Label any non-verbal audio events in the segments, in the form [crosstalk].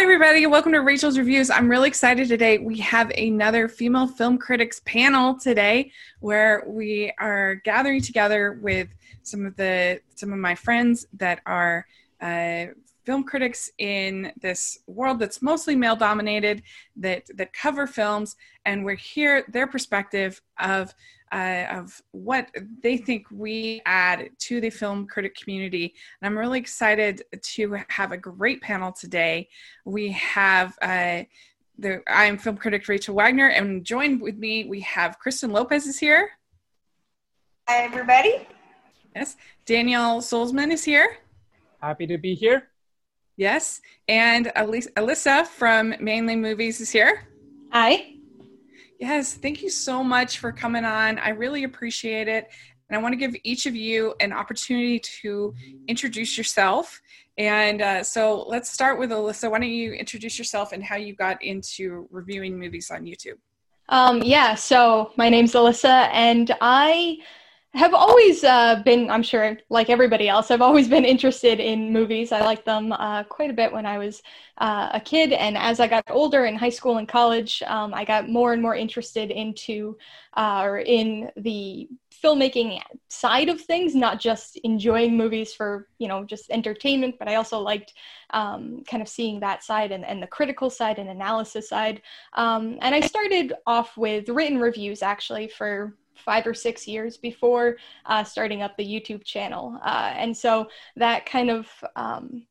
Hi, everybody. Welcome to Rachel's Reviews. I'm really excited today. We have another female film critics panel today where we are gathering together with some of the some of my friends that are uh, film critics in this world that's mostly male dominated that that cover films and we're here their perspective of uh, of what they think we add to the film critic community. And I'm really excited to have a great panel today. We have uh, the I'm film critic Rachel Wagner, and joined with me we have Kristen Lopez is here. Hi, everybody. Yes, Danielle Solzman is here. Happy to be here. Yes, and Alyssa from Mainly Movies is here. Hi. Yes, thank you so much for coming on. I really appreciate it. And I want to give each of you an opportunity to introduce yourself. And uh, so let's start with Alyssa. Why don't you introduce yourself and how you got into reviewing movies on YouTube? Um, yeah, so my name's Alyssa, and I have always uh, been, I'm sure, like everybody else, I've always been interested in movies. I liked them uh, quite a bit when I was uh, a kid. And as I got older in high school and college, um, I got more and more interested into uh, or in the filmmaking side of things, not just enjoying movies for, you know, just entertainment, but I also liked um, kind of seeing that side and, and the critical side and analysis side. Um, and I started off with written reviews actually for five or six years before uh, starting up the YouTube channel. Uh, and so that kind of um,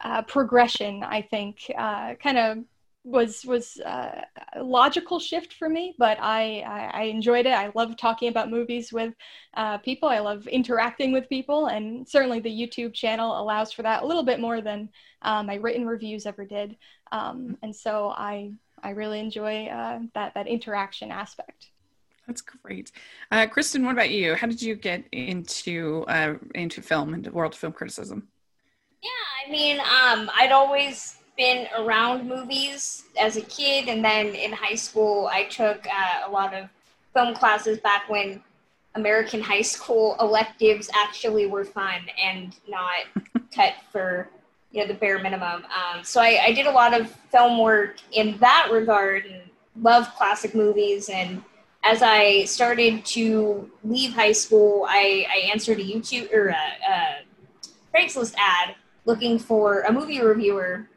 uh, progression, I think, uh, kind of was was uh, a logical shift for me. But I, I, I enjoyed it. I love talking about movies with uh, people. I love interacting with people, and certainly the YouTube channel allows for that a little bit more than my written reviews ever did. Um, and so I I really enjoy that that interaction aspect. That's great, uh, Kristen. What about you? How did you get into uh, into film, into world film criticism? Yeah, I mean, um, I'd always been around movies as a kid, and then in high school, I took uh, a lot of film classes back when American high school electives actually were fun and not [laughs] cut for you know the bare minimum. Um, so I, I did a lot of film work in that regard, and love classic movies and as I started to leave high school, I, I answered a YouTube or a, a Craigslist ad looking for a movie reviewer.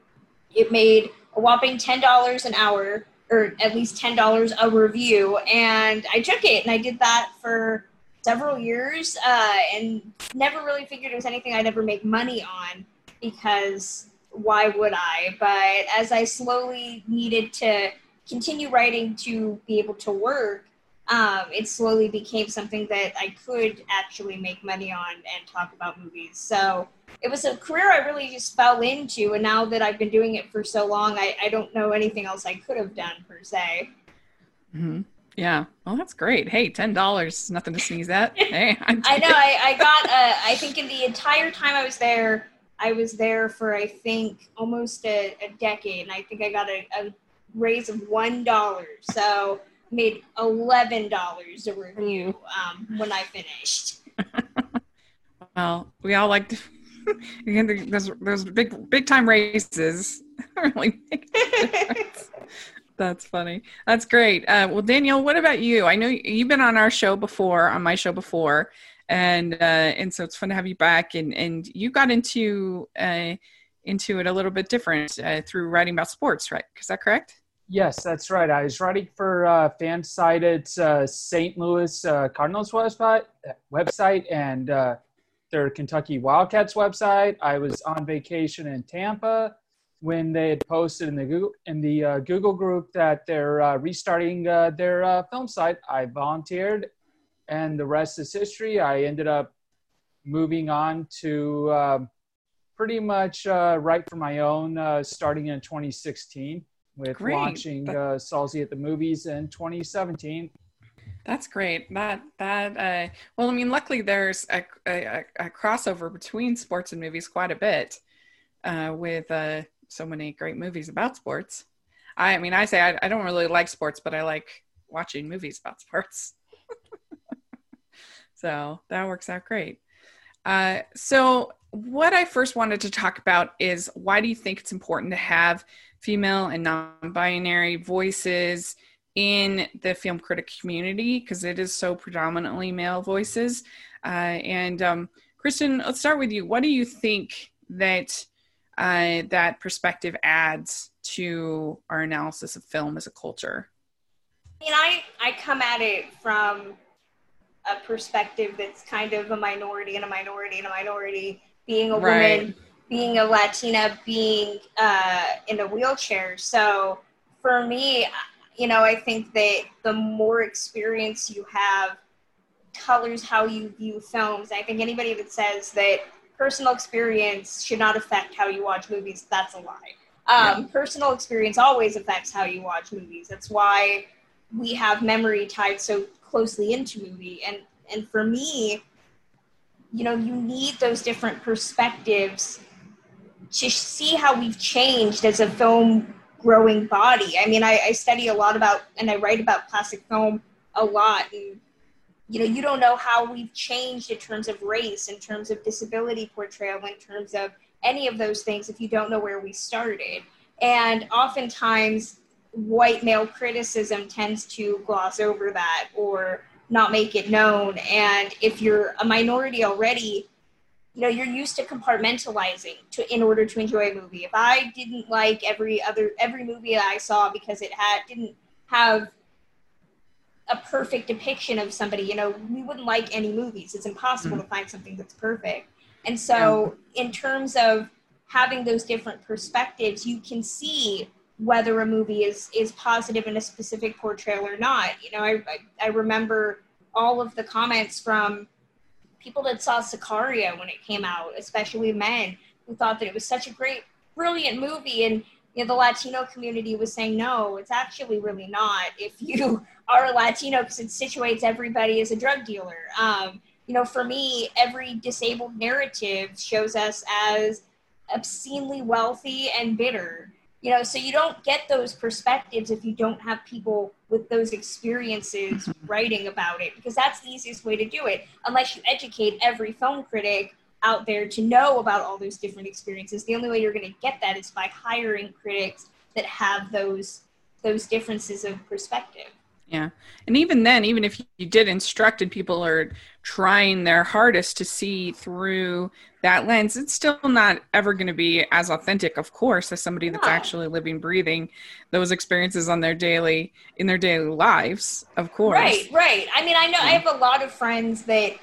It made a whopping ten dollars an hour, or at least ten dollars a review, and I took it and I did that for several years, uh, and never really figured it was anything I'd ever make money on because why would I? But as I slowly needed to continue writing to be able to work, um, it slowly became something that I could actually make money on and talk about movies. So it was a career I really just fell into. And now that I've been doing it for so long, I, I don't know anything else I could have done per se. Mm-hmm. Yeah. Well, that's great. Hey, ten dollars, nothing to sneeze at. [laughs] Hey, I know. I, I got. Uh, I think in the entire time I was there, I was there for I think almost a, a decade, and I think I got a, a raise of one dollar. So made eleven dollars a review um, when I finished. [laughs] well, we all like to. [laughs] those those big big time races [laughs] really That's funny. That's great. Uh, well, Danielle, what about you? I know you've been on our show before, on my show before, and uh, and so it's fun to have you back. And and you got into uh, into it a little bit different uh, through writing about sports, right? Is that correct? Yes, that's right. I was writing for uh, FanSided's uh, St. Louis uh, Cardinals website, website and uh, their Kentucky Wildcats website. I was on vacation in Tampa when they had posted in the Google, in the uh, Google group that they're uh, restarting uh, their film site. I volunteered, and the rest is history. I ended up moving on to um, pretty much write for my own starting in 2016 with great. launching that, uh, Solzy at the movies in 2017. That's great. That that uh, well, I mean, luckily there's a, a, a, crossover between sports and movies quite a bit, uh, with uh, so many great movies about sports. I, I mean, I say I, I don't really like sports, but I like watching movies about sports. [laughs] so that works out great. Uh, so what I first wanted to talk about is why do you think it's important to have female and non-binary voices in the film critic community because it is so predominantly male voices. Uh, and um, Kristen, let's start with you. What do you think that uh, that perspective adds to our analysis of film as a culture? I mean, I, I come at it from a perspective that's kind of a minority and a minority and a minority being a right. woman, being a Latina, being uh, in a wheelchair. So for me, you know, I think that the more experience you have colors how you view films. I think anybody that says that personal experience should not affect how you watch movies, that's a lie. Um, yeah. Personal experience always affects how you watch movies. That's why we have memory tied so closely into movie. And and for me, you know, you need those different perspectives to see how we've changed as a film growing body. I mean, I, I study a lot about and I write about classic film a lot. And, you know, you don't know how we've changed in terms of race, in terms of disability portrayal, in terms of any of those things if you don't know where we started. And oftentimes, white male criticism tends to gloss over that or not make it known. And if you're a minority already, you know, you're used to compartmentalizing to in order to enjoy a movie. If I didn't like every other every movie I saw because it had didn't have a perfect depiction of somebody, you know, we wouldn't like any movies. It's impossible mm-hmm. to find something that's perfect. And so, yeah. in terms of having those different perspectives, you can see whether a movie is is positive in a specific portrayal or not. You know, I I, I remember all of the comments from people that saw Sicario when it came out, especially men who thought that it was such a great, brilliant movie, and you know, the Latino community was saying no, it's actually really not. If you [laughs] are a Latino, because it situates everybody as a drug dealer. Um, you know, for me, every disabled narrative shows us as obscenely wealthy and bitter you know so you don't get those perspectives if you don't have people with those experiences mm-hmm. writing about it because that's the easiest way to do it unless you educate every film critic out there to know about all those different experiences the only way you're going to get that is by hiring critics that have those those differences of perspective yeah. And even then, even if you did instruct and people are trying their hardest to see through that lens, it's still not ever going to be as authentic, of course, as somebody that's actually living, breathing those experiences on their daily, in their daily lives, of course. Right, right. I mean, I know yeah. I have a lot of friends that,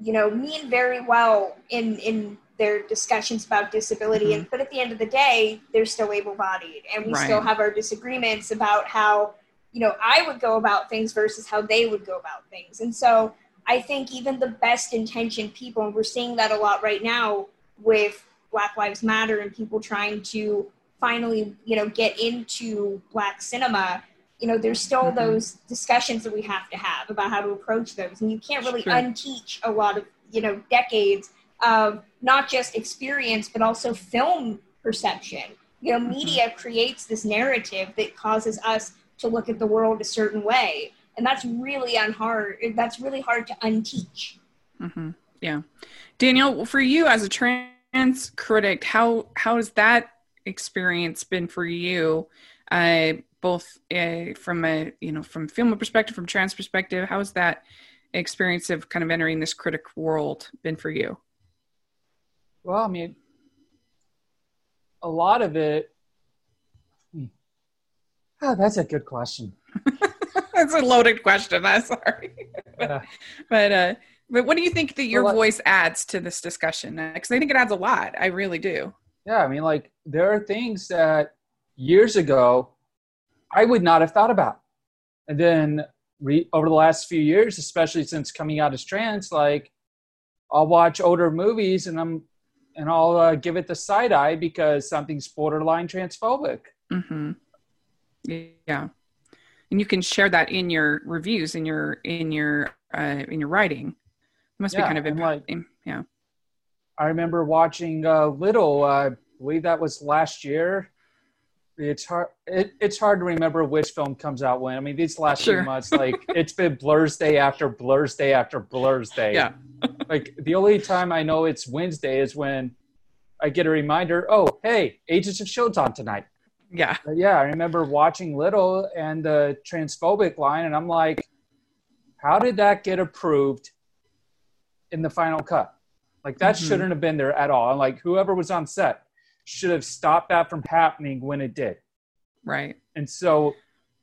you know, mean very well in, in their discussions about disability, mm-hmm. and, but at the end of the day, they're still able bodied and we right. still have our disagreements about how you know i would go about things versus how they would go about things and so i think even the best intentioned people and we're seeing that a lot right now with black lives matter and people trying to finally you know get into black cinema you know there's still mm-hmm. those discussions that we have to have about how to approach those and you can't really sure. unteach a lot of you know decades of not just experience but also film perception you know mm-hmm. media creates this narrative that causes us to look at the world a certain way. And that's really hard that's really hard to unteach. Mm-hmm. yeah. Daniel for you as a trans critic how how has that experience been for you? Uh, both uh, from a you know from film perspective from trans perspective how has that experience of kind of entering this critic world been for you? Well i mean a lot of it Oh, that's a good question. [laughs] that's a loaded question. I'm sorry, yeah. [laughs] but uh, but what do you think that your well, voice adds to this discussion? Because I think it adds a lot. I really do. Yeah, I mean, like there are things that years ago I would not have thought about, and then re- over the last few years, especially since coming out as trans, like I'll watch older movies and I'm and I'll uh, give it the side eye because something's borderline transphobic. Mm-hmm. Yeah, and you can share that in your reviews in your in your uh, in your writing. It must yeah, be kind of impacting. Like, yeah. I remember watching uh, Little. Uh, I believe that was last year. It's hard. It, it's hard to remember which film comes out when. I mean, these last sure. few months, like [laughs] it's been Blur's Day after Blur's Day after Blur's Day. Yeah. [laughs] like the only time I know it's Wednesday is when I get a reminder. Oh, hey, Agents of Shield's on tonight. Yeah. But yeah, I remember watching Little and the transphobic line, and I'm like, how did that get approved in the final cut? Like that Mhm. shouldn't have been there at all. And like whoever was on set should have stopped that from happening when it did. Right. And so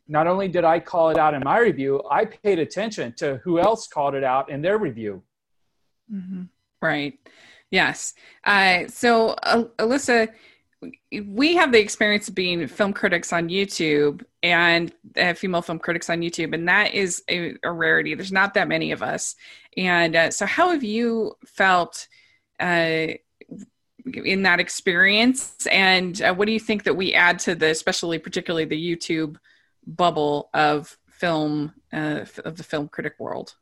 not only did I call it out in my review, I paid attention to who else called it out in their review. hmm Right. Yes. Uh, so, uh, Alyssa, we have the experience of being film critics on YouTube and uh, female film critics on YouTube, and that is a, a rarity. There's not that many of us. And uh, so, how have you felt uh, in that experience? And uh, what do you think that we add to the, especially particularly the YouTube bubble of film, uh, of the film critic world?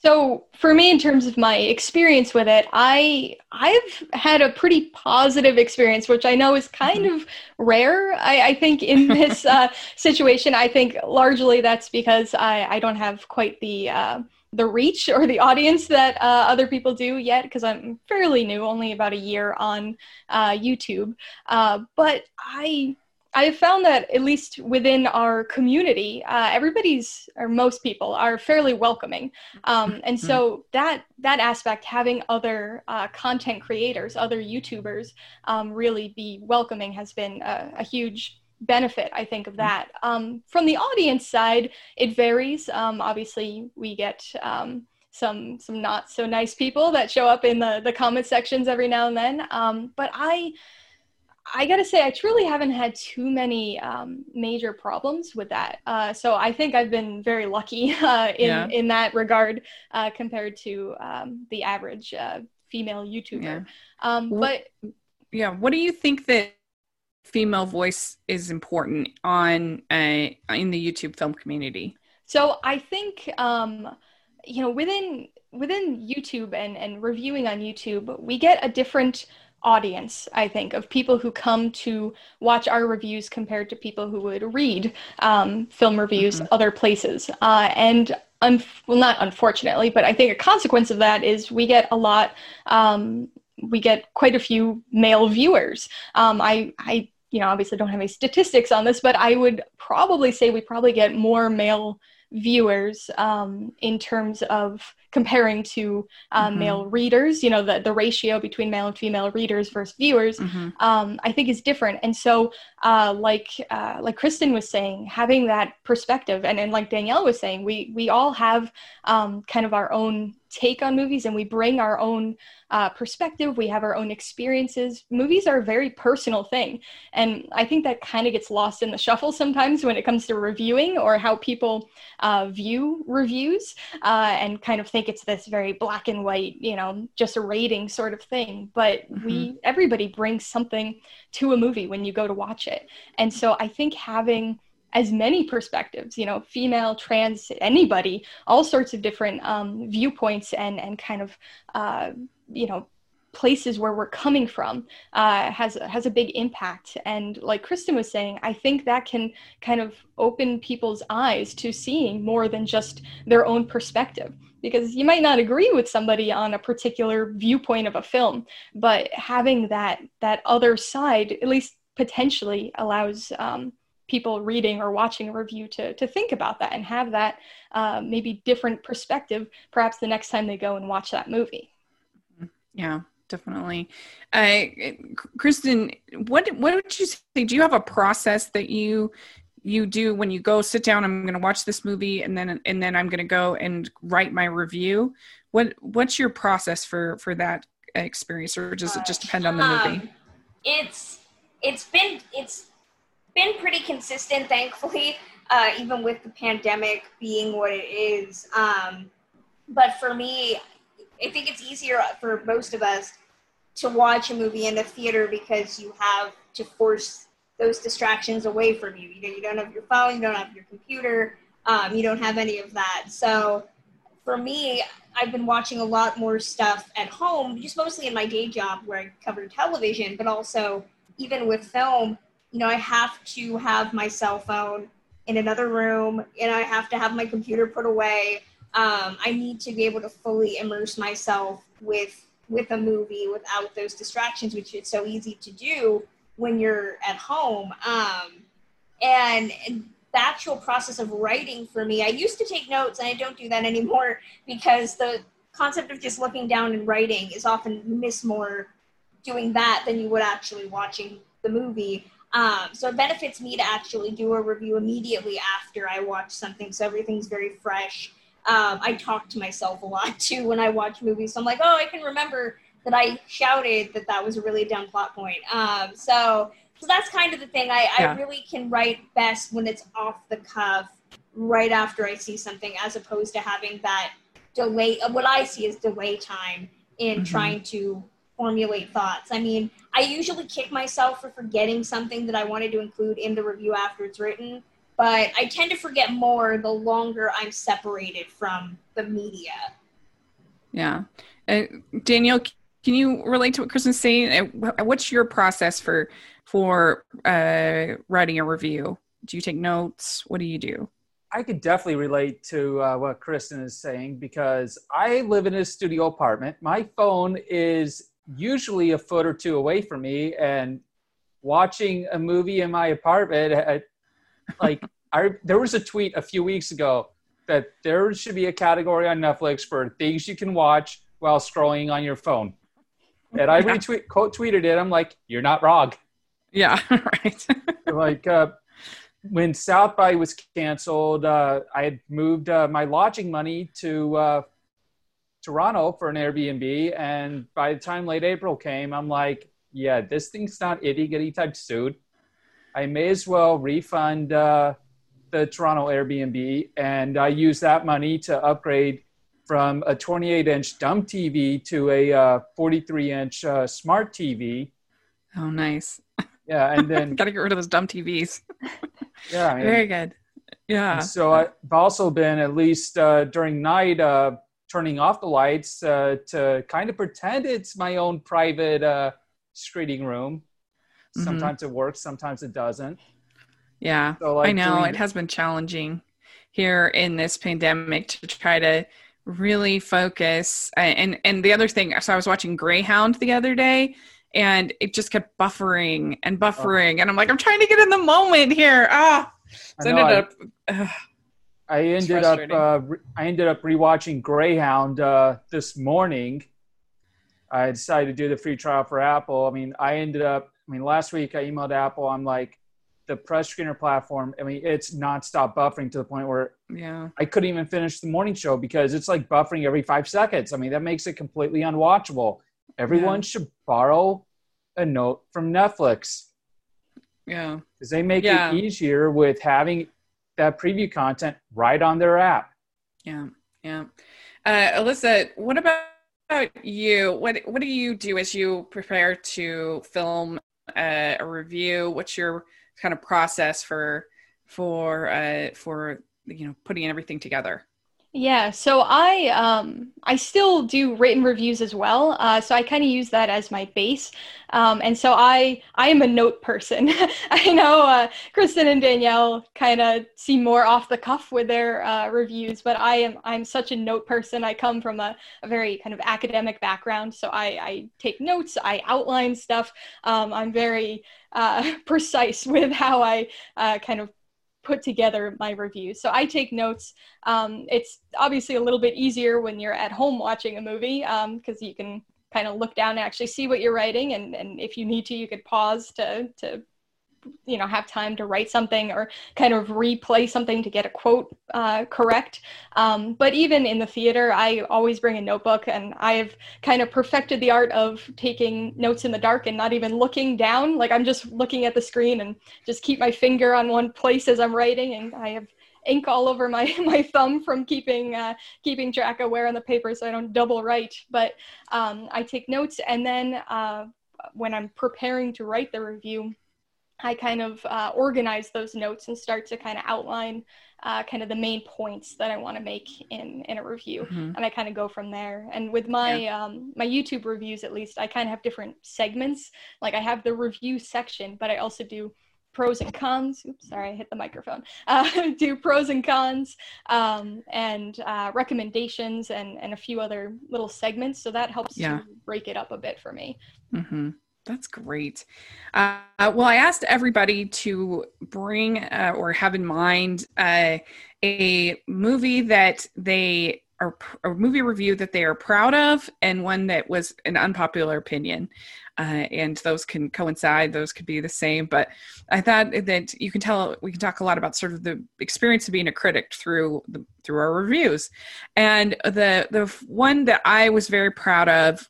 So for me, in terms of my experience with it, I I've had a pretty positive experience, which I know is kind of rare. I, I think in this uh, [laughs] situation, I think largely that's because I, I don't have quite the uh, the reach or the audience that uh, other people do yet, because I'm fairly new, only about a year on uh, YouTube. Uh, but I I have found that at least within our community, uh, everybody's or most people are fairly welcoming, um, and so that that aspect, having other uh, content creators, other YouTubers, um, really be welcoming, has been a, a huge benefit. I think of that. Um, from the audience side, it varies. Um, obviously, we get. Um, some some not so nice people that show up in the the comment sections every now and then um, but i I gotta say, I truly haven't had too many um, major problems with that. Uh, so I think I've been very lucky [laughs] uh, in Yeah. in that regard uh, compared to um, the average uh, female YouTuber. Yeah. Um, but yeah what do you think that female voice is important on uh, in the youtube film community So I think um, you know within within YouTube and and reviewing on YouTube, we get a different audience. I think of people who come to watch our reviews compared to people who would read um, film reviews Mhm. other places. Uh, and un- well, not unfortunately, but I think a consequence of that is we get a lot. Um, we get quite a few male viewers. Um, I I you know obviously don't have any statistics on this, but I would probably say we probably get more male viewers um, in terms of comparing to uh, Mhm. male readers. You know, the, the ratio between male and female readers versus viewers, um, I think is different. And so, uh, like uh, like Kristen was saying, having that perspective, and, and like Danielle was saying, we we all have um, kind of our own take on movies, and we bring our own uh, perspective. We have our own experiences. Movies are a very personal thing, and I think that kind of gets lost in the shuffle sometimes when it comes to reviewing or how people uh, view reviews uh, and kind of think it's this very black and white, you know, just a rating sort of thing. But we, everybody brings something to a movie when you go to watch it. And so I think having as many perspectives, you know, female, trans, anybody, all sorts of different um, viewpoints and, and kind of, uh, you know, places where we're coming from uh, has has a big impact. And like Kristen was saying, I think that can kind of open people's eyes to seeing more than just their own perspective. Because you might not agree with somebody on a particular viewpoint of a film, but having that that other side, at least potentially, allows um, people reading or watching a review to to think about that and have that uh, maybe different perspective, perhaps the next time they go and watch that movie. yeah definitely. Uh, kristen what what would you say? Do you have a process that you you do when you go sit down i'm going to watch this movie and then and then i'm going to go and write my review what what's your process for for that experience? Or does it just depend on the movie? Um, it's it's been it's been pretty consistent, thankfully, [laughs] uh, even with the pandemic being what it is. Um, but for me, I think it's easier for most of us to watch a movie in the theater because you have to force those distractions away from you. You know, you don't have your phone, you don't have your computer, um, you don't have any of that. So for me, I've been watching a lot more stuff at home, just mostly in my day job where I cover television, but also even with film, you know, I have to have my cell phone in another room and I have to have my computer put away. um, I need to be able to fully immerse myself with with a movie without those distractions, which is so easy to do when you're at home. Um, and, and the actual process of writing for me, I used to take notes, and I don't do that anymore [laughs] because the concept of just looking down and writing is often miss more doing that than you would actually watching the movie. Um, so it benefits me to actually do a review immediately after I watch something, so everything's very fresh. Um, I talk to myself a lot [laughs] too when I watch movies. So I'm like, oh, I can remember that I shouted that that was a really dumb plot point. Um, so, so that's kind of the thing. I, yeah. I really can write best when it's off the cuff, right after I see something, as opposed to having that delay. What I see is delay time in mm-hmm. trying to formulate thoughts. I mean, I usually kick myself for forgetting something that I wanted to include in the review after it's written, but I tend to forget more the longer I'm separated from the media. Yeah. Uh, Danielle, can you relate to what Kristen's saying? What's your process for for uh, writing a review? Do you take notes? What do you do? I could definitely relate to uh, what Kristen is saying because I live in a studio apartment. My phone is usually a foot or two away from me and watching a movie in my apartment at, like [laughs] I, there was a tweet a few weeks ago that there should be a category on Netflix for things you can watch while scrolling on your phone. And I [laughs] retweet quote tweeted it. I'm like, you're not wrong. Yeah, [laughs] right. like uh, when South by was canceled, uh, I had moved uh, my lodging money to uh, Toronto for an Airbnb, and by the time late April came, I'm like, yeah, this thing's not itty getty type suit. I may as well refund uh, the Toronto Airbnb, and I use that money to upgrade from a 28 inch dumb TV to a uh, 43 inch uh, smart TV. Oh, nice. Yeah, and [laughs] then gotta get rid of those dumb TVs. [laughs] yeah, I very good. Yeah. So I've also been at least uh, during night uh, turning off the lights uh, to kind of pretend it's my own private uh, screening room. Mm-hmm. Sometimes it works, sometimes it doesn't. Yeah, so like I know it has been challenging here in this pandemic to try to really focus. And and the other thing, so I was watching Greyhound the other day, and it just kept buffering and buffering, oh. and I'm like, I'm trying to get in the moment here. Ah, so I ended I, up. Uh, I ended up uh, re- I ended up rewatching Greyhound uh, this morning. I decided to do the free trial for Apple. I mean, I ended up. I mean, last week I emailed Apple. I'm like, the press screener platform. I mean, it's nonstop buffering to the point where yeah, I couldn't even finish the morning show because it's like buffering every five seconds. I mean, that makes it completely unwatchable. Everyone yeah. should borrow a note from Netflix. Yeah, because they make yeah. it easier with having that preview content right on their app. Yeah, yeah. Uh, Alyssa, what about you? What what do you do as you prepare to film a, a review? What's your kind of process for for uh, for you know putting everything together? Yeah, so I um, I still do written reviews as well. Uh, so I kind of use that as my base, um, and so I I am a note person. [laughs] I know uh, Kristen and Danielle kind of seem more off the cuff with their uh, reviews, but I am I'm such a note person. I come from a, a very kind of academic background, so I, I take notes, I outline stuff. Um, I'm very uh, [laughs] precise with how I uh, kind of put together my review. So I take notes. Um, it's obviously a little bit easier when you're at home watching a movie because um, you can kind of look down and actually see what you're writing, and, and if you need to, you could pause to to you know have time to write something or kind of replay something to get a quote uh, correct. Um, but even in the theater i always bring a notebook and i've kind of perfected the art of taking notes in the dark and not even looking down. Like i'm just looking at the screen and just keep my finger on one place as i'm writing and i have ink all over my [laughs] my thumb from keeping uh, keeping track of where on the paper so i don't double write. But um, i take notes and then uh, when i'm preparing to write the review I kind of uh, organize those notes and start to kind of outline uh, kind of the main points that I want to make in in a review, mm-hmm. and I kind of go from there. And with my yeah. um, my YouTube reviews, at least, I kind of have different segments. Like I have the review section, but I also do pros and cons. Oops, sorry, I hit the microphone. [laughs] Uh, do pros and cons um, and uh, recommendations and, and a few other little segments. So that helps Yeah. to break it up a bit for me. hmm That's great. Uh, well, I asked everybody to bring uh, or have in mind uh, a movie that they are a movie review that they are proud of, and one that was an unpopular opinion. Uh, and those can coincide; those could be the same. But I thought that you can tell we can talk a lot about sort of the experience of being a critic through the, through our reviews. And the the one that I was very proud of,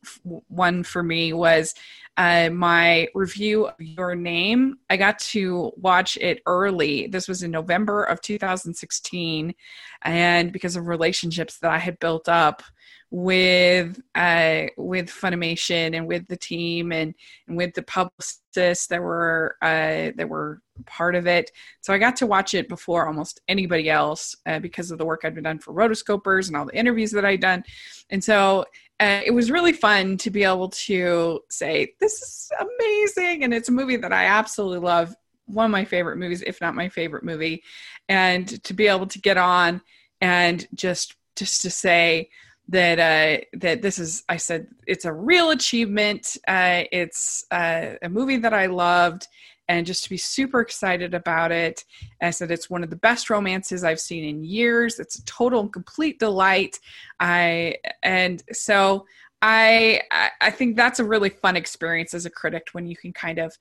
one for me was uh, my review of Your Name. I got to watch it early. This was in November of 2016, and because of relationships that I had built up with uh, with Funimation and with the team and, and with the publicists that were uh, that were part of it. So I got to watch it before almost anybody else uh, because of the work I'd been done for Rotoscopers and all the interviews that I'd done. And so uh, it was really fun to be able to say, This is amazing. And it's a movie that I absolutely love. One of my favorite movies, if not my favorite movie. And to be able to get on and just just to say that uh, that this is I said it's a real achievement. Uh, it's uh, a movie that I loved, and just to be super excited about it. I said it's one of the best romances I've seen in years. It's a total and complete delight. I and so I I- think that's a really fun experience as a critic when you can kind of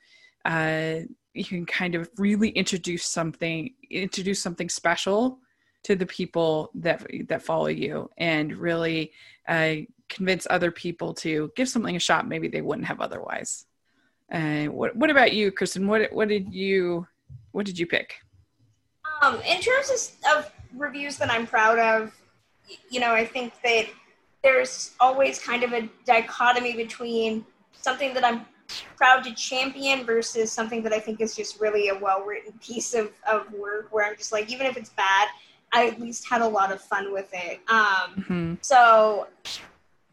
uh, you can kind of really introduce something introduce something special to the people that that follow you and really uh, convince other people to give something a shot maybe they wouldn't have otherwise. Uh, what what about you, Kristen? What what did you what did you pick? Um, in terms of, of reviews that I'm proud of, you know, I think that there's always kind of a dichotomy between something that I'm proud to champion versus something that I think is just really a well written [laughs] piece of, of work where I'm just like, even if it's bad, I at least had a lot of fun with it. Um, hmm so,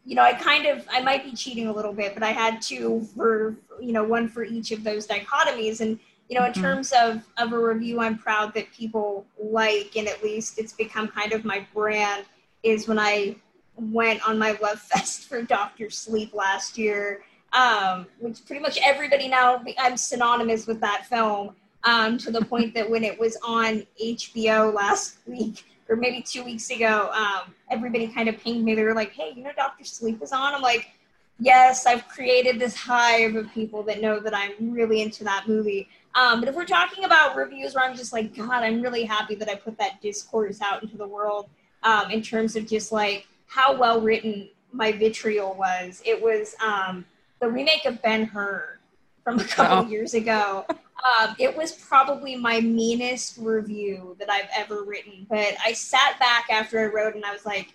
you know, I kind of, I might be cheating a little bit, but I had two for, you know, one for each of those dichotomies. And, you know, in Mhm. terms of, of a review, I'm proud that people like, and at least it's become kind of my brand, is when I went on my love [laughs] fest for Doctor Sleep last year, um, which pretty much everybody now, I'm synonymous with that film. Um, to the point that when it was on HBO last [laughs] week, or maybe two weeks ago, um, everybody kind of pinged me. They were like, "Hey, you know, Doctor Sleep is on." I'm like, "Yes, I've created this hive of people that know that I'm really into that movie." Um, but if we're talking about reviews where I'm just like, God, I'm really happy that I put that discourse out into the world. Um, in terms of just like how well written my vitriol was, it was um, the remake of Ben Hur from a couple Oh. years ago. Um, it was probably my meanest review that I've ever written, but I sat back after I wrote and I was like,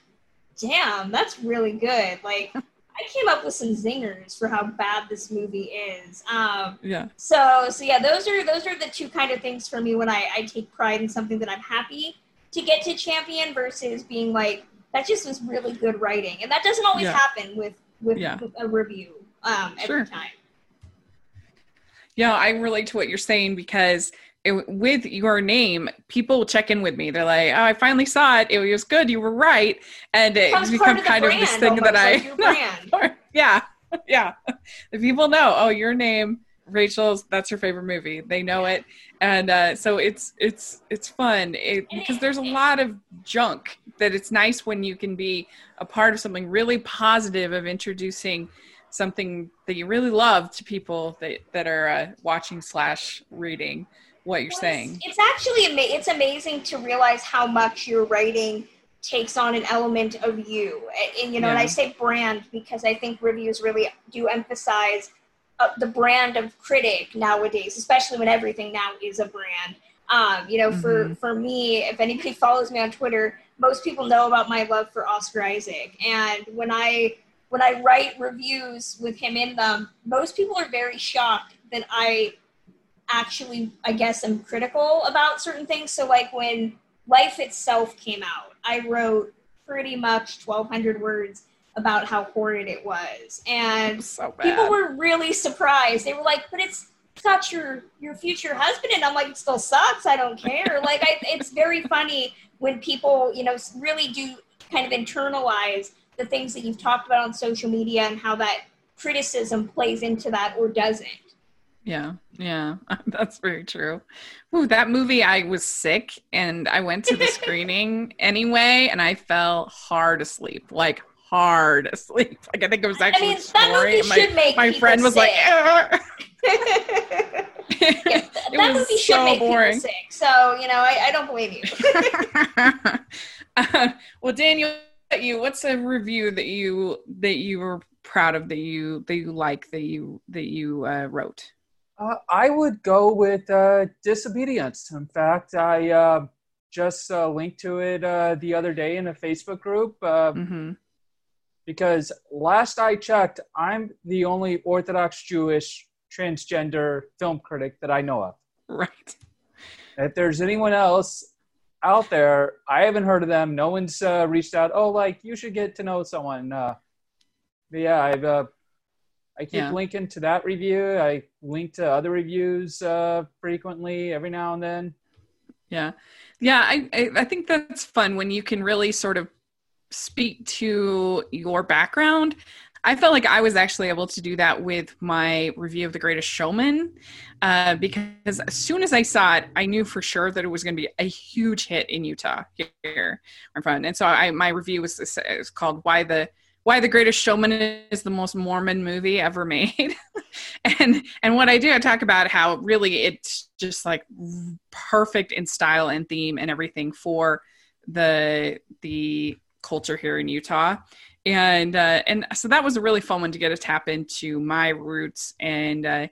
damn, that's really good. Like, [laughs] I came up with some zingers for how bad this movie is. Um, Yeah. so, so yeah, those are those are the two kind of things for me when I, I take pride in something that I'm happy to get to champion versus being like that just was really good writing, and that doesn't always Yeah. happen with with, Yeah. with a review um, every Sure. time. Yeah, I relate to what you're saying because it, with your name, people will check in with me. They're like, "Oh, I finally saw it. It was good. You were right." And it's Becomes become of kind of this thing that I [laughs] [laughs] yeah, [laughs] yeah. The people know. Oh, your name, Rachel's. That's her favorite movie. They know it, and uh, so it's it's it's fun it, because there's a lot of junk that it's nice when you can be a part of something really positive of introducing something that you really love to people that that are uh, watching slash reading what you're Well, saying. It's, it's actually ama- it's amazing to realize how much your writing takes on an element of you. And, you know, and I say brand because I think reviews really do emphasize uh, the brand of critic nowadays, especially when everything now is a brand. Um, you know, for Mhm. for me, if anybody follows me on Twitter, most people know about my love for Oscar Isaac, and when I when I write reviews with him in them, most people are very shocked that I actually, I guess, am critical about certain things. So, like when Life itself came out, I wrote pretty much 1,200 words about how horrid it was, and so people were really surprised. They were like, "But it's got your your future husband. And i'm like it still sucks. I don't care. Like I, it's very funny when people you know really do kind of internalize the things that you've talked about on social media and how that criticism plays into that or doesn't yeah, yeah, [laughs] that's very true. Ooh, that movie, I was sick and I went to the [laughs] screening anyway, and I fell hard asleep, like hard asleep. [laughs] Like I think it was actually I mean, snoring. my my friend was sick. like, yeah, that it movie should so make boring. people sick. So you know, I, I don't believe you. uh, well, Daniel, you what's a review that you that you were proud of that you that you like that you that you uh, wrote? Uh, I would go with uh, disobedience. In fact, I uh, just uh, linked to it uh, the other day in a Facebook group uh, mm-hmm. because last I checked, I'm the only Orthodox Jewish transgender film critic that I know of. Right. If there's anyone else out there, I haven't heard of them. No one's uh, reached out. Oh, like you should get to know someone. Uh, yeah, I've uh, I keep yeah. linking to that review. I link to other reviews uh, frequently, every now and then. Yeah, yeah. I, I I think that's fun when you can really sort of speak to your background. I felt like I was actually able to do that with my review of The Greatest Showman uh, because as soon as I saw it, I knew for sure that it was going to be a huge hit in Utah here, my friend. And so I, my review was, was called "Why the why the greatest showman is the most mormon movie ever made [laughs] and and what i do i talk about how really it's just like perfect in style and theme and everything for the the culture here in utah and uh, and so that was a really fun one to get a tap into my roots and uh,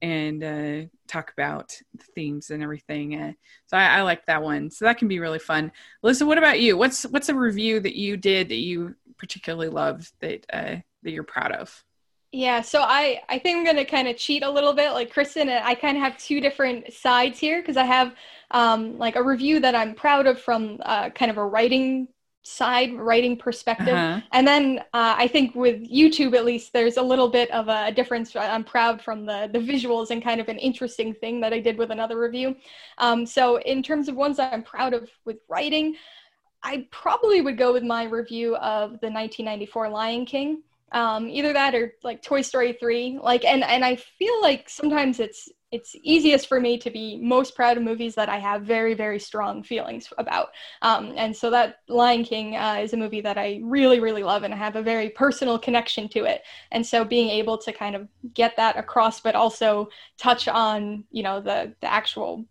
and uh, talk about the themes and everything. Uh, so I, I like that one. So that can be really fun. Alyssa, what about you? What's what's a review that you did that you particularly loved that uh, that you're proud of? Yeah, so I I think I'm gonna kind of cheat a little bit, like Kristen. I kind of have two different sides here because I have um, like a review that I'm proud of from uh, kind of a writing side writing perspective uh-huh. and then uh, i think with youtube at least there's a little bit of a difference i'm proud from the the visuals and kind of an interesting thing that i did with another review um, so in terms of ones that i'm proud of with writing I probably would go with my review of the 1994 Lion King. Um, either that or like Toy Story 3. Like, and and I feel like sometimes it's it's easiest for me to be most proud of movies that I have very very strong feelings about. Um, and so that Lion King uh, is a movie that I really really love and I have a very personal connection to it. And so being able to kind of get that across, but also touch on you know the the actual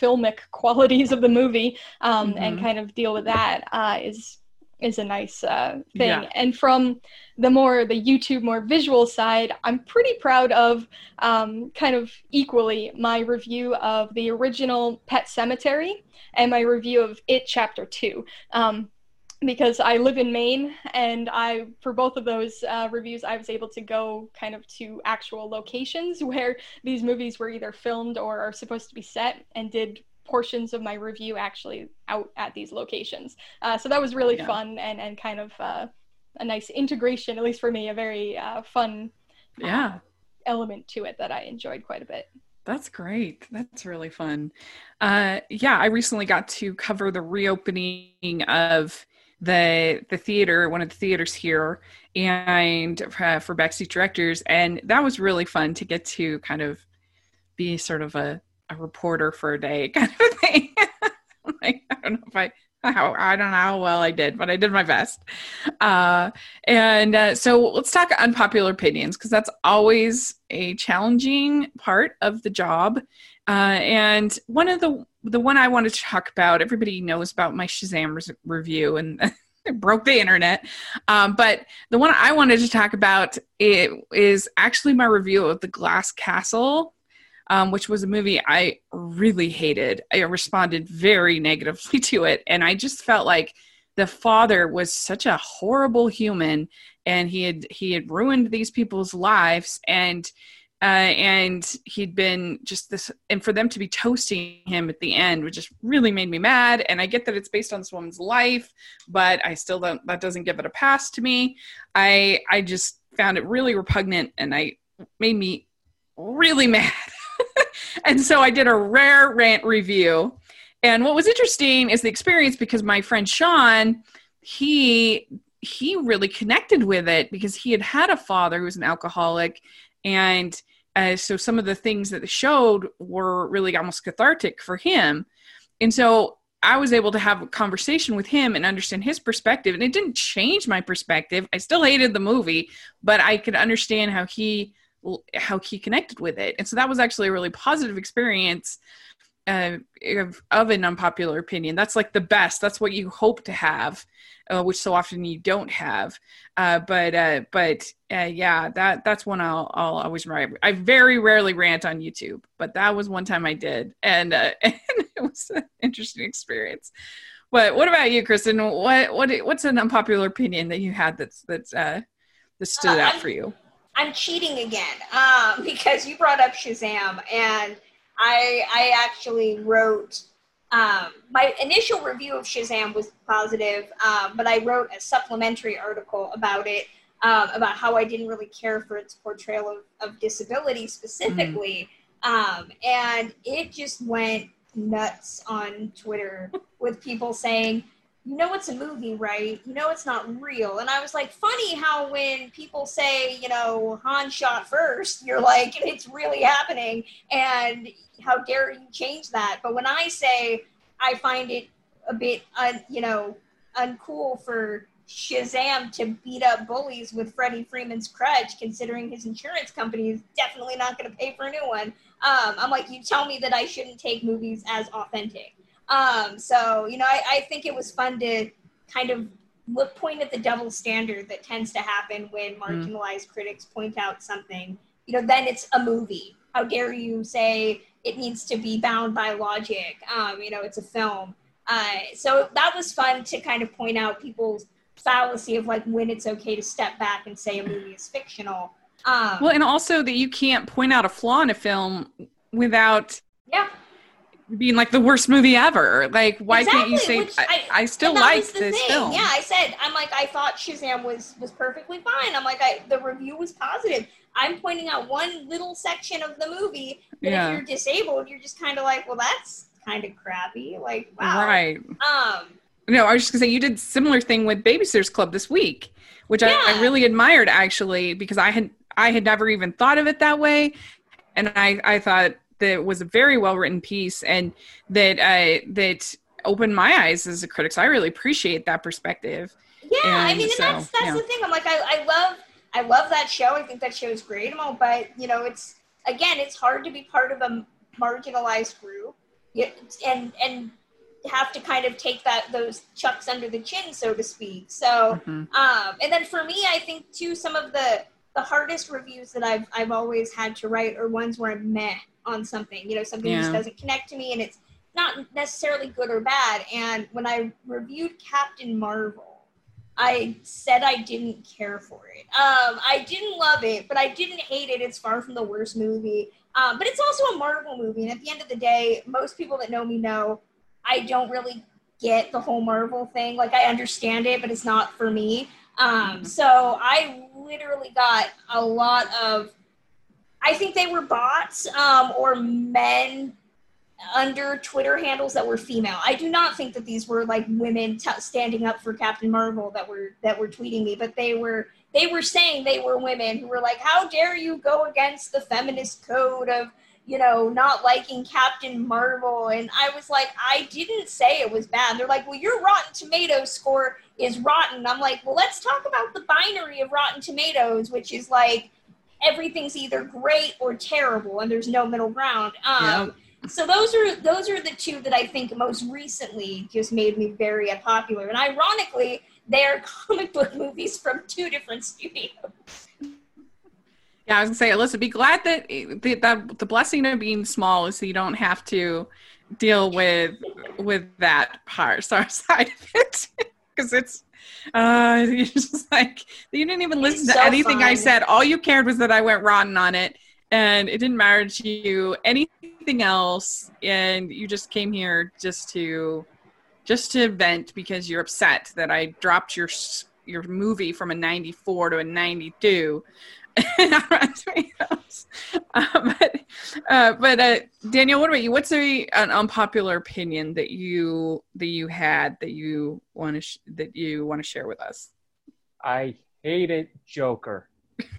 filmic [laughs] qualities of the movie um, mm-hmm. and kind of deal with that uh, is is a nice uh, thing. Yeah. And from the more the YouTube more visual side, I'm pretty proud of um, kind of equally my review of the original Pet Sematary and my review of It Chapter Two. Um, because I live in Maine, and I for both of those uh, reviews, I was able to go kind of to actual locations [laughs] where these movies were either filmed or are supposed to be set, and did portions of my review actually out at these locations. Uh, so that was really yeah. fun and and kind of uh, a nice integration, at least for me, a very uh, fun uh, yeah element to it that I enjoyed quite a bit. That's great. That's really fun. Uh, yeah, I recently got to cover the reopening of the the theater, one of the theaters here, and uh, for backseat directors, and that was really fun to get to kind of be sort of a, a reporter for a day [laughs] kind of thing. [laughs] like I don't know if I how I don't know how well I did, but I did my best. Uh, and uh, so let's talk unpopular opinions because that's always a challenging part of the job. Uh, and one of the the one I wanted to talk about, everybody knows about my Shazam res- review and [laughs] it broke the internet. Um, but the one I wanted to talk about it is actually my review of The Glass Castle, um, which was a movie I really hated. I responded very negatively [laughs] to it, and I just felt like the father was such a horrible human, and he had he had ruined these people's lives, and uh, and he'd been just this and for them to be toasting him at the end which just really made me mad and i get that it's based on this woman's life but i still don't that doesn't give it a pass to me i i just found it really repugnant and i made me really [laughs] mad and so I did a rare rant review. And what was interesting is the experience because my friend Sean, he he really connected with it because he had had a father who was an alcoholic. And uh, so some of the things that showed were really almost cathartic for him. And so i was able to have a conversation with him and understand his perspective. And it didn't change my perspective. I still hated the movie but i could understand how he how he connected with it and so that was actually a really positive experience uh, of, of an unpopular opinion. That's like the best. That's what you hope to have, uh, which so often you don't have. Uh, but uh, but uh, yeah, that that's one I'll I'll always write. I very rarely rant on YouTube, but that was one time I did, and, uh, [laughs] and it was an interesting experience. But what about you, Kristen? What what what's an unpopular opinion that you had that's that's uh, that stood out for you? I'm cheating again um, [laughs] because you brought up Shazam and I I actually wrote um, my initial review of Shazam was positive, um, but I wrote a supplementary article about it um, about how I didn't really care for its portrayal of, of disability specifically, mm. and it just went nuts on Twitter with people saying you know it's a movie, right? You know it's not real. And I was like, funny how when people say, you know, Han shot first, you're like, [laughs] it's really happening. And how dare you change that? But when I say I find it a bit, un, you know, uncool for Shazam to beat up bullies with Freddy Freeman's crutch, considering his insurance company is definitely not going to pay for a new one. Um, I'm like, you tell me that I shouldn't take movies as authentic. Um, so, you know, I, I think it was fun to kind of look point at the double standard that tends to happen when mm. marginalized mm. critics point out something. You know, then it's a movie. How dare you say it needs to be bound by logic? Um, you know, it's a film. Uh, so that was fun to kind of point out people's fallacy of like when it's okay to step back and say a movie is fictional. Um, well, and also that you can't point out a flaw in a film without yeah being like the worst movie ever. Like, why exactly, can't you say I, I, I still like this thing. film? Yeah, I said I'm like I thought Shazam was was perfectly fine. I'm like I the review was positive. I'm pointing out one little section of the movie that yeah. if you're disabled, you're just kind of like, well, that's kind of crappy. Like, wow. Right. Um. No, I was just gonna say you did similar thing with Babysitters Club this week, which yeah. I, I really admired actually because I had I had never even thought of it that way, and I I thought that was a very well written piece and that uh, that opened my eyes as a critic. So I really appreciate that perspective. Yeah, and I mean, so, that's that's yeah. the thing. I'm like, I, I love I love that show. I think that show is great but you know, it's again, it's hard to be part of a marginalized group, and and have to kind of take that those chucks under the chin, so to speak. So, mm-hmm. um, and then for me, I think too, some of the the hardest reviews that I've I've always had to write are ones where I'm meh on something. You know, something yeah. just doesn't connect to me, and it's not necessarily good or bad. And when I reviewed Captain Marvel, I said I didn't care for it. Um, I didn't love it, but I didn't hate it. It's far from the worst movie. Um, but it's also a Marvel movie, and at the end of the day, most people that know me know I don't really get the whole Marvel thing. Like I understand it, but it's not for me. Um, mm-hmm. so I literally got a lot of I think they were bots um, or men under Twitter handles that were female. I do not think that these were like women t- standing up for Captain Marvel that were that were tweeting me, but they were they were saying they were women who were like, "How dare you go against the feminist code of you know not liking Captain Marvel?" And I was like, I didn't say it was bad. They're like, "Well, your Rotten Tomatoes score is rotten." I'm like, "Well, let's talk about the binary of Rotten Tomatoes, which is like." Everything's either great or terrible, and there's no middle ground. Um, yep. So those are those are the two that I think most recently just made me very unpopular. And ironically, they're [laughs] comic book movies from two different studios. Yeah, I was gonna say, Alyssa, be glad that the, that the blessing of being small is so you don't have to deal with with that part, [laughs] sorry side of it, because it's uh, [laughs] you're just like you didn't even listen to anything fun. I said. All you cared was that I went rotten on it, and it didn't matter to you anything else. And you just came here just to just to vent because you're upset that I dropped your your movie from a 94 to a 92. Rotten Tomatoes. Uh, but uh, but uh, Danielle, what about you? What's a, an unpopular opinion that you that you had that you want to sh- that you want to share with us? I hated Joker. [laughs]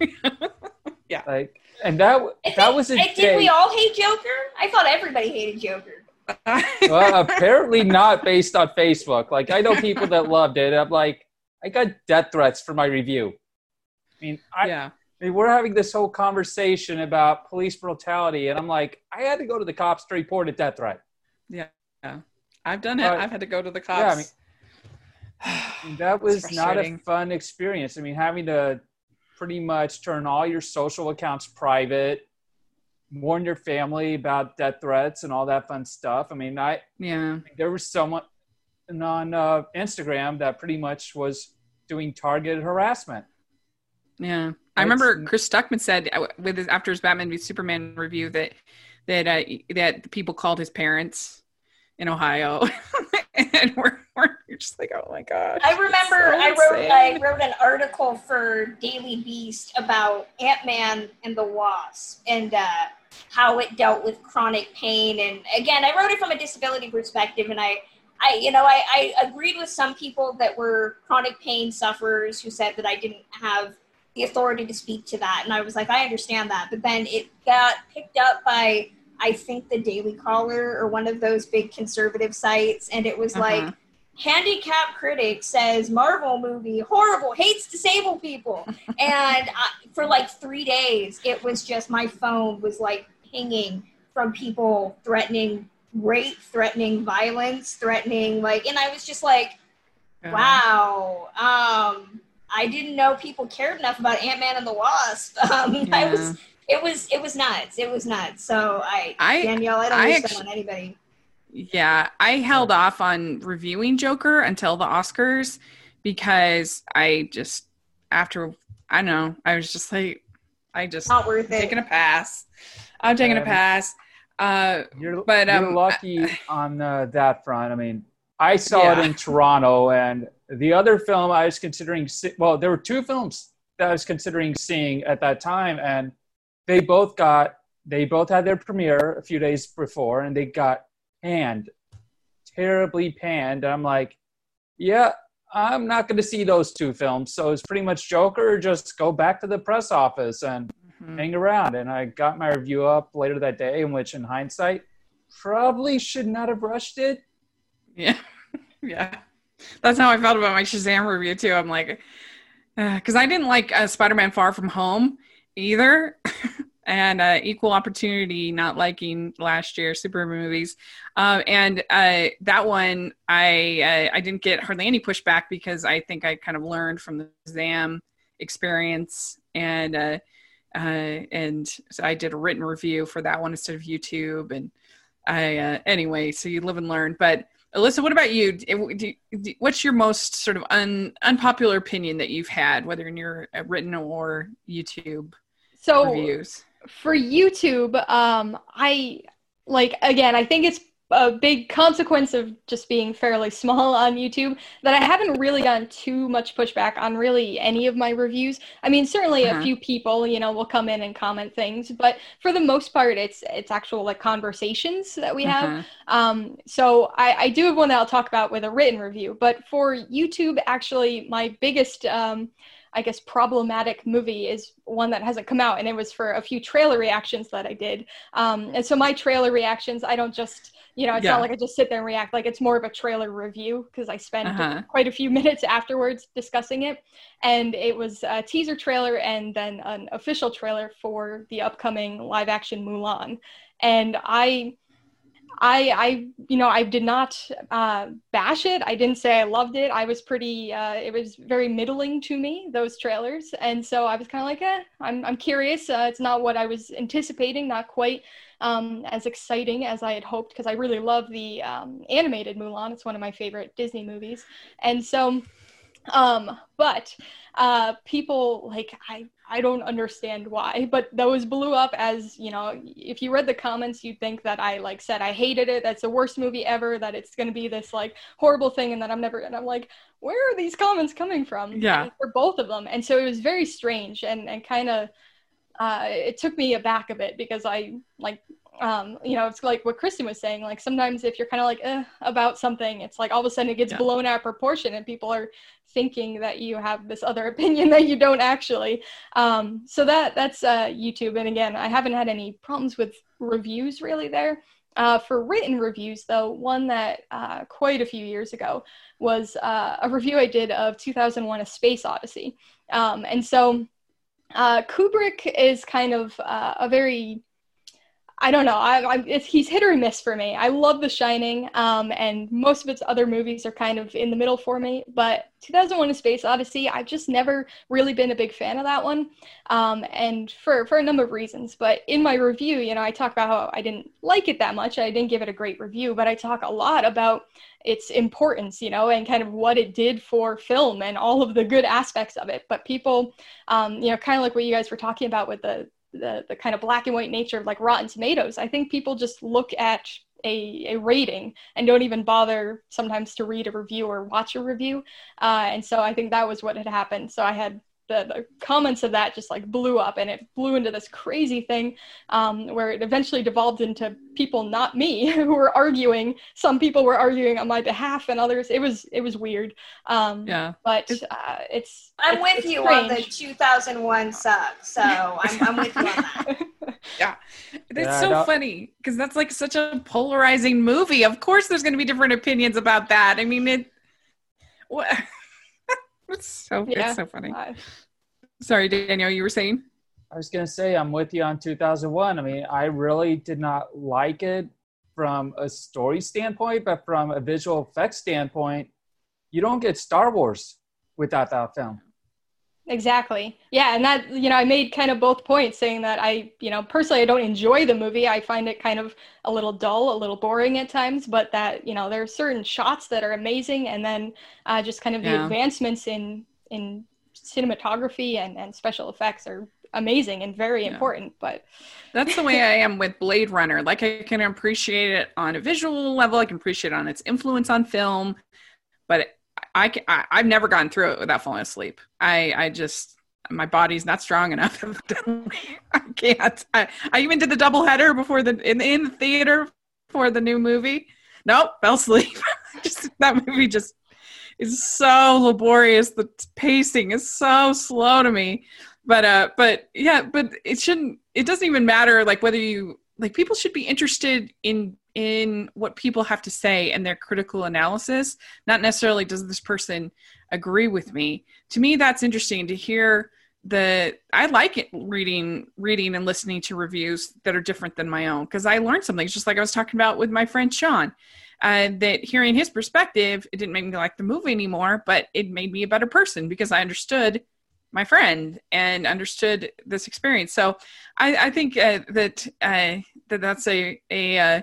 Yeah. Like, and that I that think- was a I- Did day. we all hate Joker? I thought everybody hated Joker. [laughs] well, apparently not based on Facebook. Like I know people that loved it. I'm like, I got death threats for my review. I mean, I, yeah. I mean, we're having this whole conversation about police brutality, and I'm like, I had to go to the cops to report a death threat. Yeah, yeah. I've done it. Uh, I've had to go to the yeah, I cops. mean- [sighs] that was not a fun experience. I mean, having to pretty much turn all your social accounts private, warn your family about death threats and all that fun stuff. I mean, I yeah. there was someone on uh, Instagram that pretty much was doing targeted harassment. Yeah, I remember Chris Stuckman said uh, with his after his Batman v Superman review that that uh, that people called his parents in Ohio, [laughs] and we're, we're just like, oh my god. I remember So I wrote I wrote an article for Daily Beast about Ant Man and the Wasp and uh, how it dealt with chronic pain. And again, I wrote it from a disability perspective, and I. I, you know, I, I agreed with some people that were chronic pain sufferers who said that I didn't have the authority to speak to that. And I was like, I understand that. But then it got picked up by, I think, the Daily Caller or one of those big conservative sites. And it was like, Uh-huh. handicap critic says Marvel movie horrible, hates disabled people. [laughs] and I, for like three days, it was just my phone was like pinging from people threatening rape, threatening violence, threatening like, and I was just like, wow. Um, I didn't know people cared enough about Ant Man and the Wasp. [laughs] Um, I was, it was, it was nuts. It was nuts. So I, I- Danielle, I don't I wish actu- that on anybody. Yeah, I held off on reviewing Joker until the Oscars because I just after I don't know I was just like I just Not worth it. taking a pass. I'm taking a Um, pass. Uh, You're, But, you're um, lucky [laughs] on uh, that front. I mean, I saw it in Toronto, and the other film I was considering. Well, there were two films that I was considering seeing at that time, and they both got they both had their premiere a few days before, and they got panned, terribly panned. And I'm like, yeah, I'm not going to see those two films. So it's pretty much Joker. Or just go back to the press office and mhm. hang around. And I got my review up later that day, in which, in hindsight, probably should not have rushed it. Yeah. [laughs] yeah. That's how I felt about my Shazam review too. I'm like, because I didn't like uh, Spider-Man: Far From Home either, [laughs] and uh, Equal Opportunity not liking last year superhero movies, um, and uh, that one I uh, I didn't get hardly any pushback because I think I kind of learned from the Shazam experience and. Uh, uh, and so I did a written review for that one instead of YouTube. And I, uh, anyway, so you live and learn. But Alyssa, what about you? Do- do- do- What's your most sort of un, unpopular opinion that you've had, whether in your uh, written or YouTube So reviews? for YouTube, um, I like again. I think it's a big consequence of just being fairly small [laughs] on YouTube that I haven't really gotten too much pushback on really any of my reviews. I mean, certainly Uh-huh. a few people, you know, will come in and comment things, but for the most part, it's it's actual like conversations that we have. Uh-huh. Um, so I, I do have one that I'll talk about with a written review, but for YouTube, actually, my biggest, um, I guess, problematic movie is one that hasn't come out, and it was for a few trailer reactions that I did. Um, and so my trailer reactions, I don't just, you know, it's Yeah. not like I just sit there and react. Like it's more of a trailer review because I spend Uh-huh. quite a few [laughs] minutes afterwards discussing it. And it was a teaser trailer and then an official trailer for the upcoming live action Mulan. And I I, I, you know, I did not uh, bash it. I didn't say I loved it. I was pretty. Uh, it was very middling to me those trailers, and so I was kind of like, eh, I'm, I'm curious. Uh, it's not what I was anticipating. Not quite um, as exciting as I had hoped because I really love the um, animated Mulan. It's one of my favorite Disney movies, and so, um, but uh, people like I I don't understand why, but those blew up as you know. If you read the comments, you'd think that I like said I hated it. That's the worst movie ever. That it's going to be this like horrible thing, and that I'm never. And I'm like, where are these comments coming from? Yeah. And for both of them, and so it was very strange and and kind of uh, it took me aback a bit because I like um, you know, it's like what Kristen was saying. Like sometimes if you're kind of like eh, about something, it's like all of a sudden it gets yeah. blown out of proportion, and people are thinking that you have this other [laughs] opinion that you don't actually. Um, so that that's uh, YouTube. And again, I haven't had any problems with reviews really there. Uh, for written reviews, though, one that uh, quite a few years ago was uh, a review I did of 2001: A Space Odyssey, um, and so uh, Kubrick is kind of uh, a very I don't know. I, I, he's hit or miss for me. I love The Shining, um, and most of its other movies are kind of in the middle for me. But 2001: A Space Odyssey, I've just never really been a big fan of that one, um, and for for a number of reasons. But in my review, you know, I talk about how I didn't like it that much. I didn't give it a great review, but I talk a lot about its importance, you know, and kind of what it did for film and all of the good aspects of it. But people, um, you know, kind of like what you guys were talking about with the the, the kind of black and white nature of like Rotten Tomatoes. I think people just look at a, a rating and don't even bother sometimes to read a review or watch a review. Uh, and so I think that was what had happened. So I had the, the comments of that just like blew up and it blew into this crazy thing um, where it eventually devolved into people not me [laughs] who were arguing. Some people were arguing on my behalf and others it was it was weird. Um, yeah. but uh, it's i'm it's, with it's you strange. on the 2001 suck so I'm, I'm with you on that. [laughs] Yeah. It's yeah, so funny because that's like such a polarizing movie. Of course there's going to be different opinions about that. I mean it what [laughs] it's so yeah. it's so funny. Sorry, Danielle, you were saying? I was gonna say I'm with you on 2001. I mean, I really did not like it from a story standpoint, but from a visual effects standpoint, you don't get Star Wars without that film. Exactly. Yeah, and that you know, I made kind of both points saying that I, you know, personally I don't enjoy the movie. I find it kind of a little dull, a little boring at times, but that, you know, there are certain shots that are amazing and then uh, just kind of yeah. the advancements in in cinematography and and special effects are amazing and very yeah. important but that's the way i am with blade runner like i can appreciate it on a visual level i can appreciate it on its influence on film but I, I I've never gone through it without falling asleep. I I just my body's not strong enough. [laughs] I can't. I, I even did the double header before the in, in the theater for the new movie. Nope, fell asleep. [laughs] just that movie just is so laborious. The pacing is so slow to me. But uh, but yeah, but it shouldn't. It doesn't even matter like whether you like people should be interested in in what people have to say and their critical analysis not necessarily does this person agree with me. To me that's interesting to hear the i like it reading reading and listening to reviews that are different than my own because i learned something. It's just like i was talking about with my friend sean uh, that hearing his perspective it didn't make me like the movie anymore but it made me a better person because i understood my friend and understood this experience. So i, I think uh, that uh, that that's a a uh,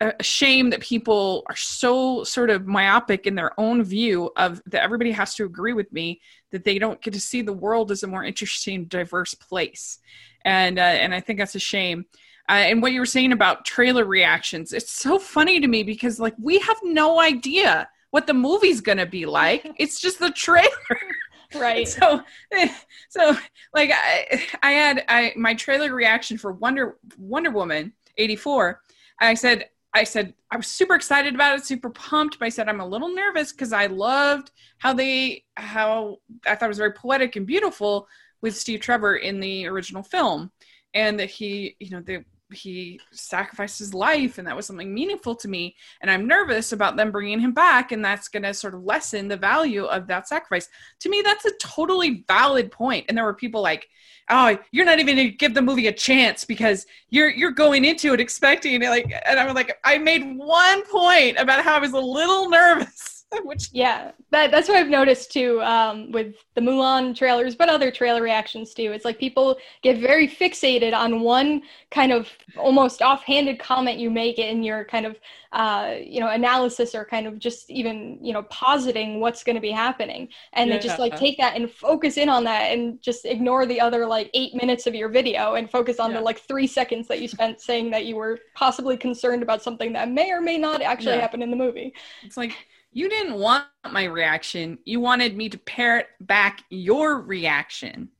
a shame that people are so sort of myopic in their own view of that everybody has to agree with me that they don't get to see the world as a more interesting diverse place. And uh, and i think that's a shame. Uh, and what you were saying about trailer reactions it's so funny to me because like we have no idea what the movie's gonna be like. [laughs] It's just the trailer. [laughs] Right. So [laughs] so like i i had i my trailer reaction for wonder wonder woman 84 i said I said I was super excited about it, super pumped. But I said I'm a little nervous because I loved how they how I thought it was very poetic and beautiful with Steve Trevor in the original film, and that he you know the he sacrificed his life and that was something meaningful to me and i'm nervous about them bringing him back and that's going to sort of lessen the value of that sacrifice. To me that's a totally valid point and there were people like oh you're not even going to give the movie a chance because you're you're going into it expecting it like and i was like i made one point about how i was a little nervous [laughs] Which yeah, that that's what I've noticed too um, with the Mulan trailers, but other trailer reactions too. It's like people get very fixated on one kind of almost offhanded comment you make in your kind of uh, you know analysis or kind of just even you know positing what's going to be happening, and yeah. they just like take that and focus in on that and just ignore the other like eight minutes of your video and focus on yeah. the like three seconds that you spent saying that you were possibly concerned about something that may or may not actually yeah. happen in the movie. It's like you didn't want my reaction. You wanted me to parrot back your reaction.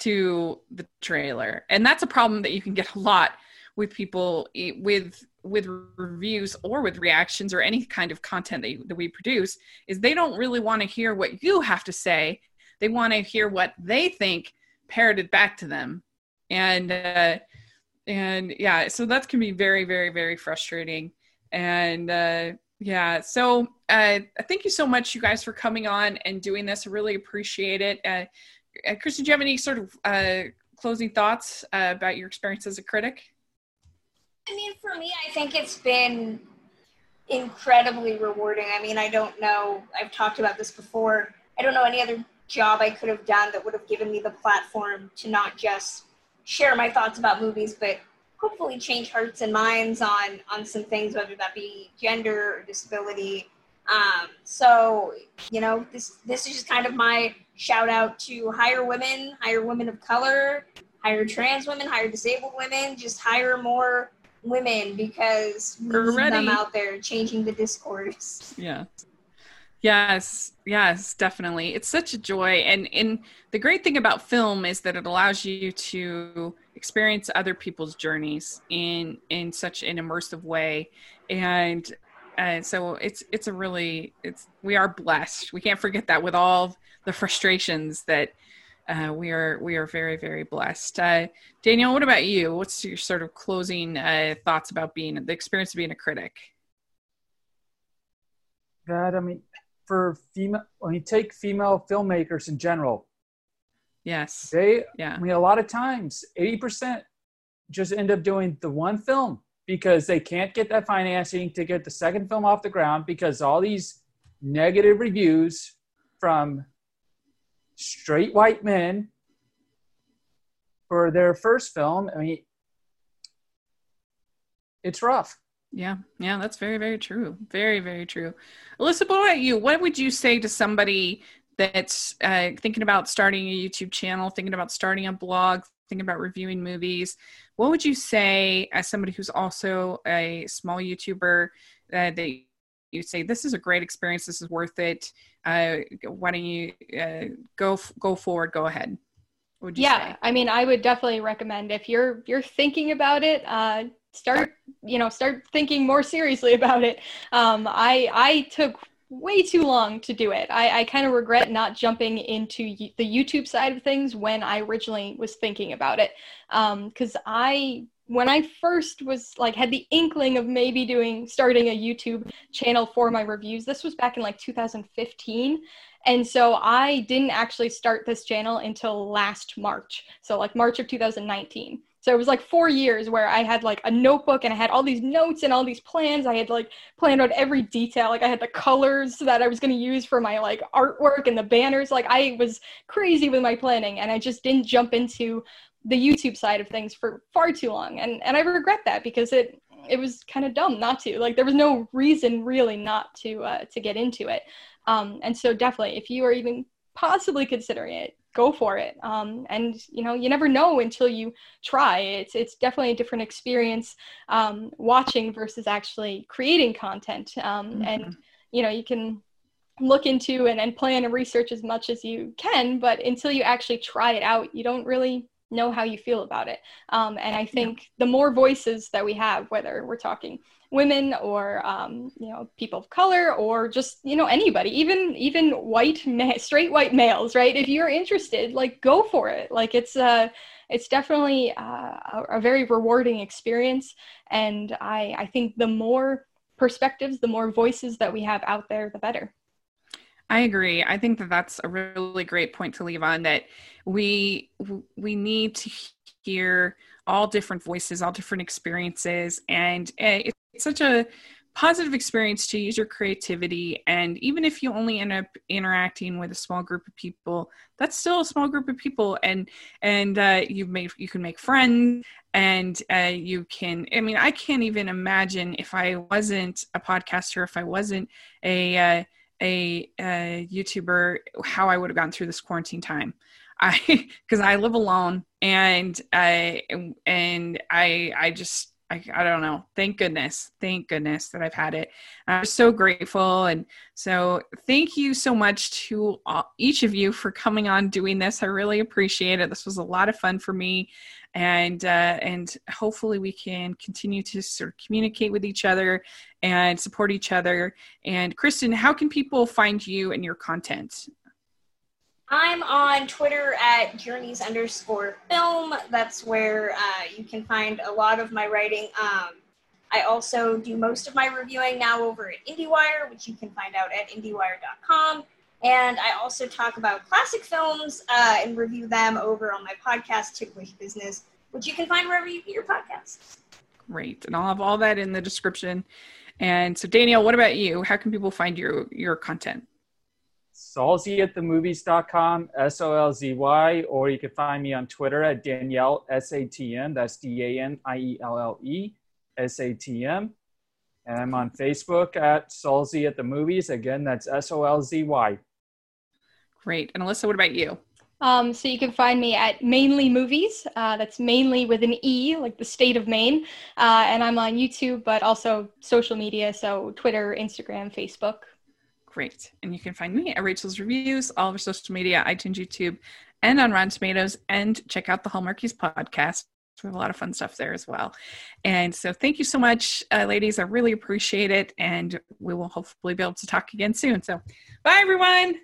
to the trailer. And that's a problem that you can get a lot with people with with reviews or with reactions or any kind of content that, you, that we produce is they don't really want to hear what you have to say. They want to hear what they think parroted back to them. And uh, and yeah, so that can be very, very, very frustrating. And uh, yeah, so uh, thank you so much, you guys, for coming on and doing this. I really appreciate it. Uh, uh, Kristen, do you have any sort of uh, closing thoughts uh, about your experience as a critic? I mean, for me, I think it's been incredibly rewarding. I mean, I don't know, I've talked about this before. I don't know any other job I could have done that would have given me the platform to not just share my thoughts about movies, but hopefully change hearts and minds on on some things, whether that be gender or disability. Um, so you know, this this is just kind of my shout out to hire women, hire women of color, hire trans women, hire disabled women, just hire more women because we need them out there changing the discourse. Yeah. Yes, yes, definitely. It's such a joy. And and the great thing about film is that it allows you to experience other people's journeys in in such an immersive way. And and so it's it's a really it's we are blessed. We can't forget that with all the frustrations that uh, we are we are very very blessed. Uh, Danielle, what about you? What's your sort of closing uh, thoughts about being the experience of being a critic? that I mean, for female when you take female filmmakers in general yes they yeah i mean a lot of times 80% just end up doing the one film because they can't get that financing to get the second film off the ground because all these negative reviews from straight white men for their first film i mean it's rough yeah, yeah, that's very, very true. Very, very true. Alyssa, what about you? What would you say to somebody that's uh, thinking about starting a YouTube channel, thinking about starting a blog, thinking about reviewing movies? What would you say as somebody who's also a small YouTuber uh, that you say this is a great experience, this is worth it? Uh, why don't you uh, go go forward? Go ahead. yeah, say? I mean, I would definitely recommend if you're you're thinking about it uh, start you know start thinking more seriously [laughs] about it um, i i took way too long to do it i, I kind of regret not jumping into the youtube side of things when i originally was thinking about it because um, i when i first was like had the inkling of maybe doing starting a youtube channel for my reviews this was back in like 2015 and so I didn't actually start this channel until last March. So, like March of 2019. So it was like four years where I had like a notebook and I had all these notes and all these plans. I had like planned out every detail. Like I had the colors that I was going to use for my like artwork and the banners. Like I was crazy with my planning and I just didn't jump into the YouTube side of things for far too long. And and I regret that because it it was kind of dumb not to. Like there was no reason really not to uh, to get into it. Um, and so definitely if you are even possibly considering it, go for it. Um, and you know, you never know until you try. It's it's definitely a different experience um, watching versus actually creating content. Um, mm-hmm. And you know, you can look into and, and plan and research as much as you can, but until you actually try it out, you don't really know how you feel about it. Um, and I think yeah. the more voices that we have, whether we're talking women or um, you know people of color or just you know anybody even even white ma- straight white males right? If you're interested like go for it. Like it's uh it's definitely uh, a, a very rewarding experience. And i i think the more perspectives the more voices that we have out there the better. I agree. I think that that's a really great point to leave on that we we need to hear all different voices, all different experiences and eh, it's such a positive experience to use your creativity. And even if you only end up interacting with a small group of people that's still a small group of people. And and uh, you made you can make friends and uh, you can i mean i can't even imagine if i wasn't a podcaster if i wasn't a uh, a, a youtuber how i would have gone through this quarantine time. [laughs] I because i live alone and i and i i just I, I don't know. Thank goodness. Thank goodness that I've had it. I'm so grateful. And so thank you so much to all, each of you for coming on doing this. I really appreciate it. This was a lot of fun for me. And, uh, and hopefully we can continue to sort of communicate with each other and support each other. And Kristen, how can people find you and your content? I'm on Twitter at journeys underscore film. That's where uh, you can find a lot of my writing. Um, I also do most of my reviewing now over at IndieWire, which you can find out at IndieWire.com. And I also talk about classic films uh, and review them over on my podcast, Ticklish Business, which you can find wherever you get your podcasts. Great. And I'll have all that in the description. And so, Danielle, what about you? How can people find your, your content? Solzy at themovies.com, S O L Z Y, or you can find me on Twitter at Danielle S A T M. That's D A N I E L L E S A T M. And I'm on Facebook at Solzy at the Movies. Again, that's S O L Z Y. Great. And Alyssa, what about you? Um, so you can find me at Mainly Movies. Uh, that's mainly with an E, like the state of Maine. Uh, and I'm on YouTube, but also social media. So Twitter, Instagram, Facebook. Great. And you can find me at Rachel's Reviews, all over social media, iTunes, YouTube, and on Rotten Tomatoes. And check out the Hallmarkies podcast. We have a lot of fun stuff there as well. And so thank you so much, uh, ladies. I really appreciate it. And we will hopefully be able to talk again soon. So bye, everyone.